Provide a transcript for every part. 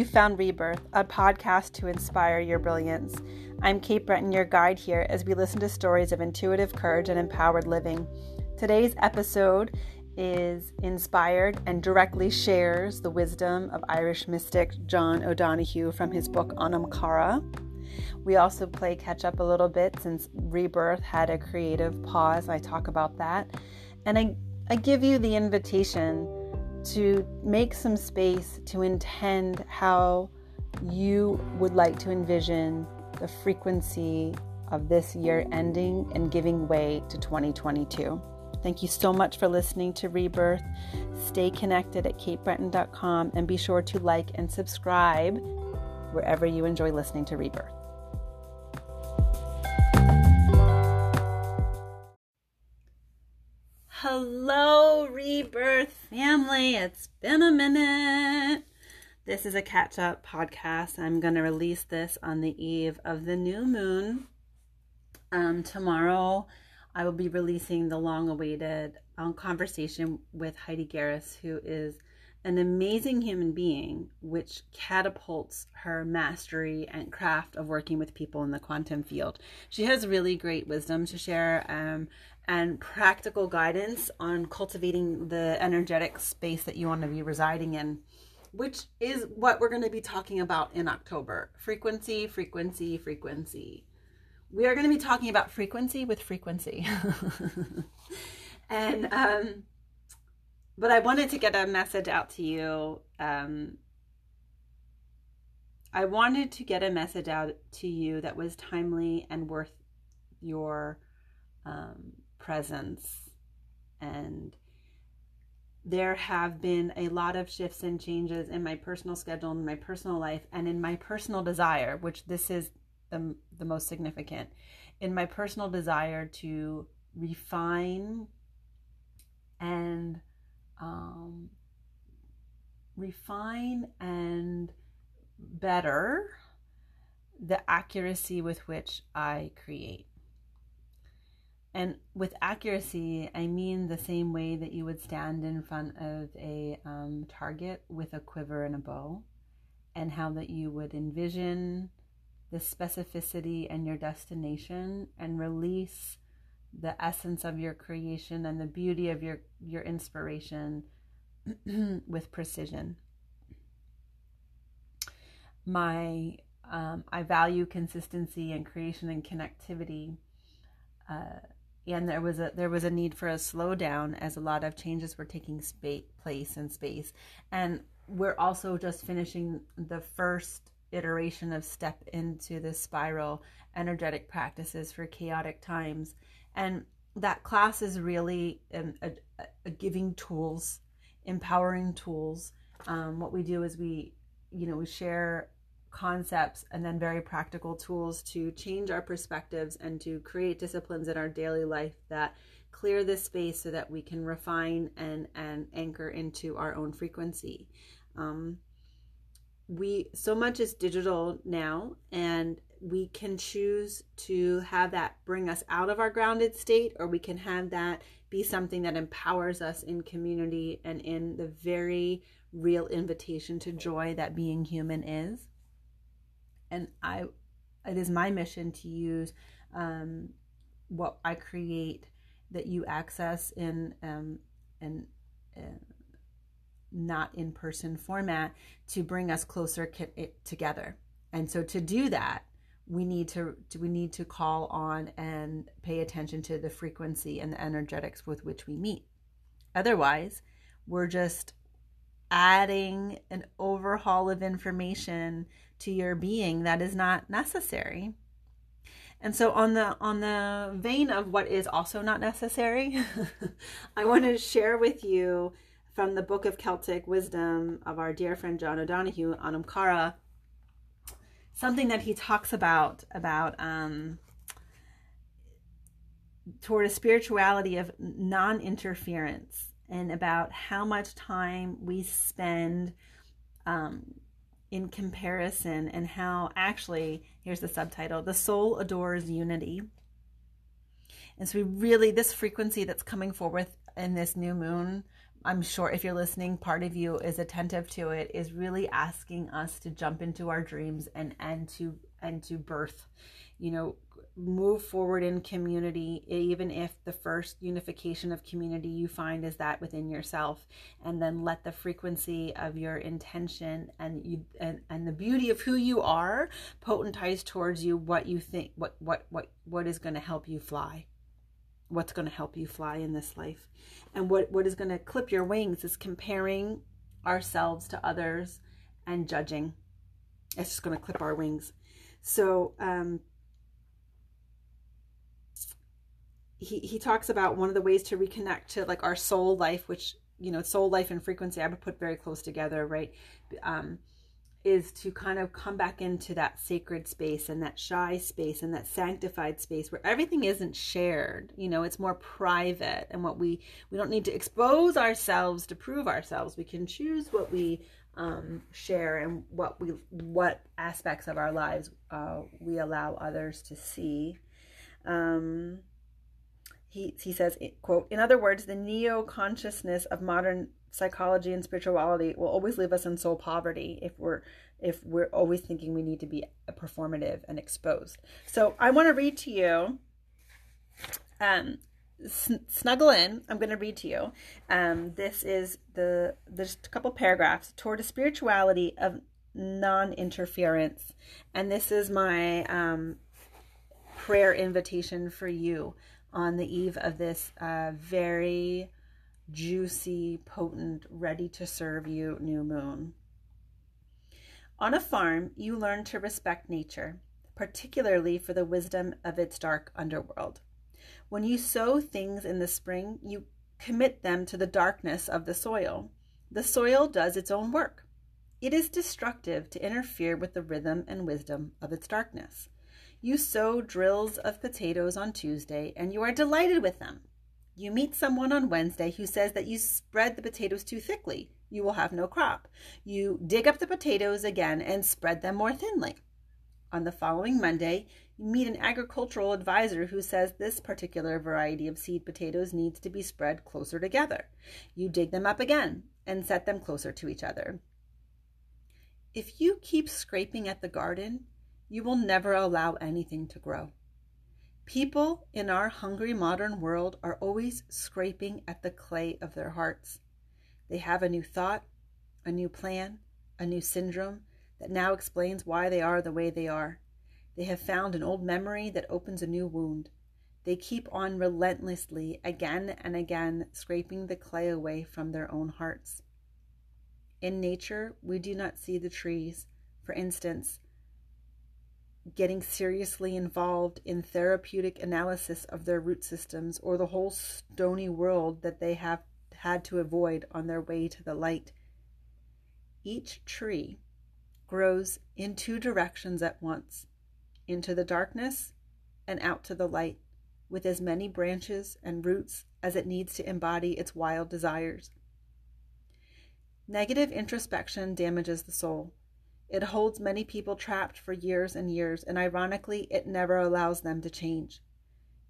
You found Rebirth, a podcast to inspire your brilliance. I'm Kate Breton, your guide here as we listen to stories of intuitive courage and empowered living. Today's episode is inspired and directly shares the wisdom of Irish mystic John O'Donohue from his book Anam Cara. We also play catch up a little bit since Rebirth had a creative pause. I talk about that. And I, I give you the invitation to make some space to intend how you would like to envision the frequency of this year ending and giving way to 2022. Thank you so much for listening to Rebirth. Stay connected at katebreton.com and be sure to like and subscribe wherever you enjoy listening to Rebirth. Hello, Rebirth family. It's been a minute. This is a catch up podcast. I'm going to release this on the eve of the new moon. Um, tomorrow, I will be releasing the long awaited um, conversation with Heidi Garris, who is an amazing human being, which catapults her mastery and craft of working with people in the quantum field. She has really great wisdom to share. Um, and practical guidance on cultivating the energetic space that you want to be residing in, which is what we're going to be talking about in October. Frequency, frequency, frequency. We are going to be talking about frequency with frequency. and, um, but I wanted to get a message out to you. Um, I wanted to get a message out to you that was timely and worth your um, presence and there have been a lot of shifts and changes in my personal schedule in my personal life and in my personal desire which this is the, the most significant in my personal desire to refine and um, refine and better the accuracy with which I create. And with accuracy, I mean the same way that you would stand in front of a um, target with a quiver and a bow, and how that you would envision the specificity and your destination and release the essence of your creation and the beauty of your, your inspiration with precision. My um, I value consistency and creation and connectivity. Uh, and there was a there was a need for a slowdown as a lot of changes were taking space, place in space and we're also just finishing the first iteration of step into the spiral energetic practices for chaotic times and that class is really a, a, a giving tools empowering tools. Um, what we do is we you know we share concepts and then very practical tools to change our perspectives and to create disciplines in our daily life that clear this space so that we can refine and and anchor into our own frequency. Um, we so much is digital now and we can choose to have that bring us out of our grounded state or we can have that be something that empowers us in community and in the very real invitation to joy that being human is and I it is my mission to use um, what I create that you access in um, in, in not in person format to bring us closer together. And so to do that, we need to do we need to call on and pay attention to the frequency and the energetics with which we meet. Otherwise, we're just adding an overhaul of information to your being that is not necessary. And so on the on the vein of what is also not necessary, I want to share with you from the book of Celtic wisdom of our dear friend John O'Donohue Anam Cara something that he talks about about um, toward a spirituality of non-interference and about how much time we spend um, in comparison and how actually, here's the subtitle The Soul Adores Unity. And so, we really, this frequency that's coming forward in this new moon I'm sure if you're listening, part of you is attentive to it, is really asking us to jump into our dreams and and to and to birth, you know, move forward in community, even if the first unification of community you find is that within yourself, and then let the frequency of your intention and you and, and the beauty of who you are potentize towards you what you think what what what what is going to help you fly what's going to help you fly in this life. And what, what is going to clip your wings is comparing ourselves to others and judging. It's just going to clip our wings. So um, he, he talks about one of the ways to reconnect to like our soul life, which, you know, soul life and frequency I would put very close together, right? Um, is to kind of come back into that sacred space and that shy space and that sanctified space where everything isn't shared. You know it's more private and what we we don't need to expose ourselves to prove ourselves. We can choose what we um, share and what we what aspects of our lives uh, we allow others to see. Um, he, he says quote in other words the neo consciousness of modern psychology and spirituality will always leave us in soul poverty if we're if we're always thinking we need to be performative and exposed. So I want to read to you. Um, snuggle in. I'm going to read to you. Um, this is the there's a couple paragraphs toward a spirituality of non-interference, and this is my um, prayer invitation for you on the eve of this uh, very juicy, potent, ready to serve you new moon. On a farm, you learn to respect nature, particularly for the wisdom of its dark underworld. When you sow things in the spring, you commit them to the darkness of the soil. The soil does its own work. It is destructive to interfere with the rhythm and wisdom of its darkness. You sow drills of potatoes on Tuesday, and you are delighted with them. You meet someone on Wednesday who says that you spread the potatoes too thickly. You will have no crop. You dig up the potatoes again and spread them more thinly. On the following Monday, you meet an agricultural advisor who says this particular variety of seed potatoes needs to be spread closer together. You dig them up again and set them closer to each other. If you keep scraping at the garden, you will never allow anything to grow. People in our hungry modern world are always scraping at the clay of their hearts. They have a new thought, a new plan, a new syndrome that now explains why they are the way they are. They have found an old memory that opens a new wound. They keep on relentlessly, again and again, scraping the clay away from their own hearts. In nature, we do not see the trees. For instance, getting seriously involved in therapeutic analysis of their root systems or the whole stony world that they have had to avoid on their way to the light. Each tree grows in two directions at once into the darkness and out to the light, with as many branches and roots as it needs to embody its wild desires. Negative introspection damages the soul. It holds many people trapped for years and years, and ironically, it never allows them to change.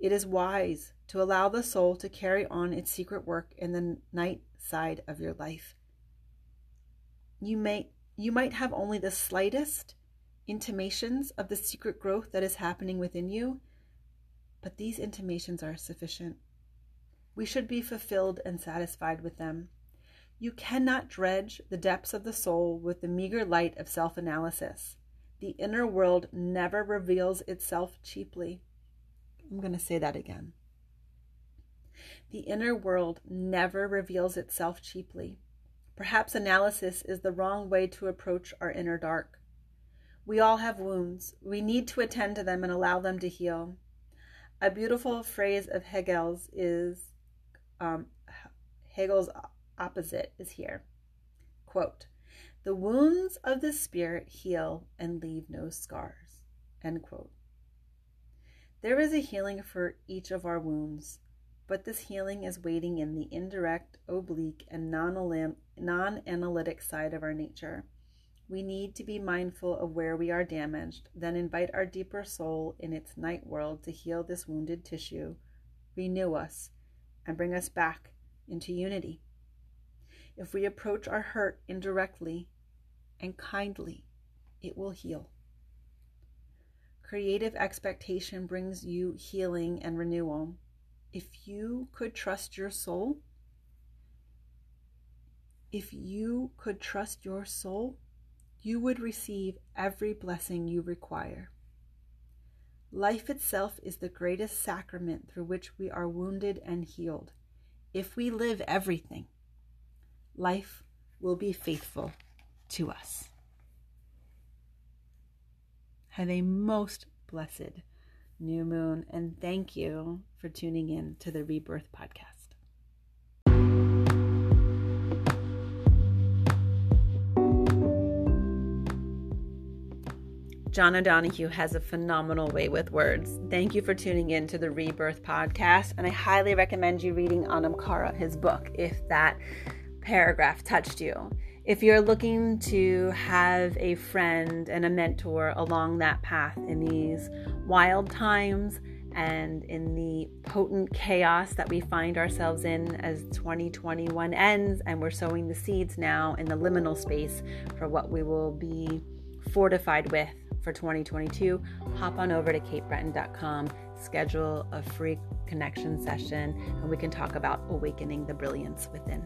It is wise to allow the soul to carry on its secret work in the night side of your life. You may you might have only the slightest intimations of the secret growth that is happening within you, but these intimations are sufficient. We should be fulfilled and satisfied with them. You cannot dredge the depths of the soul with the meager light of self analysis. The inner world never reveals itself cheaply. I'm going to say that again. The inner world never reveals itself cheaply. Perhaps analysis is the wrong way to approach our inner dark. We all have wounds. We need to attend to them and allow them to heal. A beautiful phrase of Hegel's is um, Hegel's opposite is here. Quote, the wounds of the spirit heal and leave no scars. End quote. There is a healing for each of our wounds, but this healing is waiting in the indirect, oblique, and non analytic side of our nature. We need to be mindful of where we are damaged, then invite our deeper soul in its night world to heal this wounded tissue, renew us, and bring us back into unity. If we approach our hurt indirectly and kindly, it will heal. Creative expectation brings you healing and renewal. If you could trust your soul, if you could trust your soul, you would receive every blessing you require. Life itself is the greatest sacrament through which we are wounded and healed. If we live everything, life will be faithful to us. Have a most blessed new moon, and thank you for tuning in to the Rebirth Podcast. John O'Donohue has a phenomenal way with words. Thank you for tuning in to the Rebirth podcast, and I highly recommend you reading Anam Cara, his book, if that paragraph touched you. If you're looking to have a friend and a mentor along that path in these wild times and in the potent chaos that we find ourselves in as 2021 ends, and we're sowing the seeds now in the liminal space for what we will be fortified with for 2022, hop on over to katebreton.com, schedule a free connection session, and we can talk about awakening the brilliance within.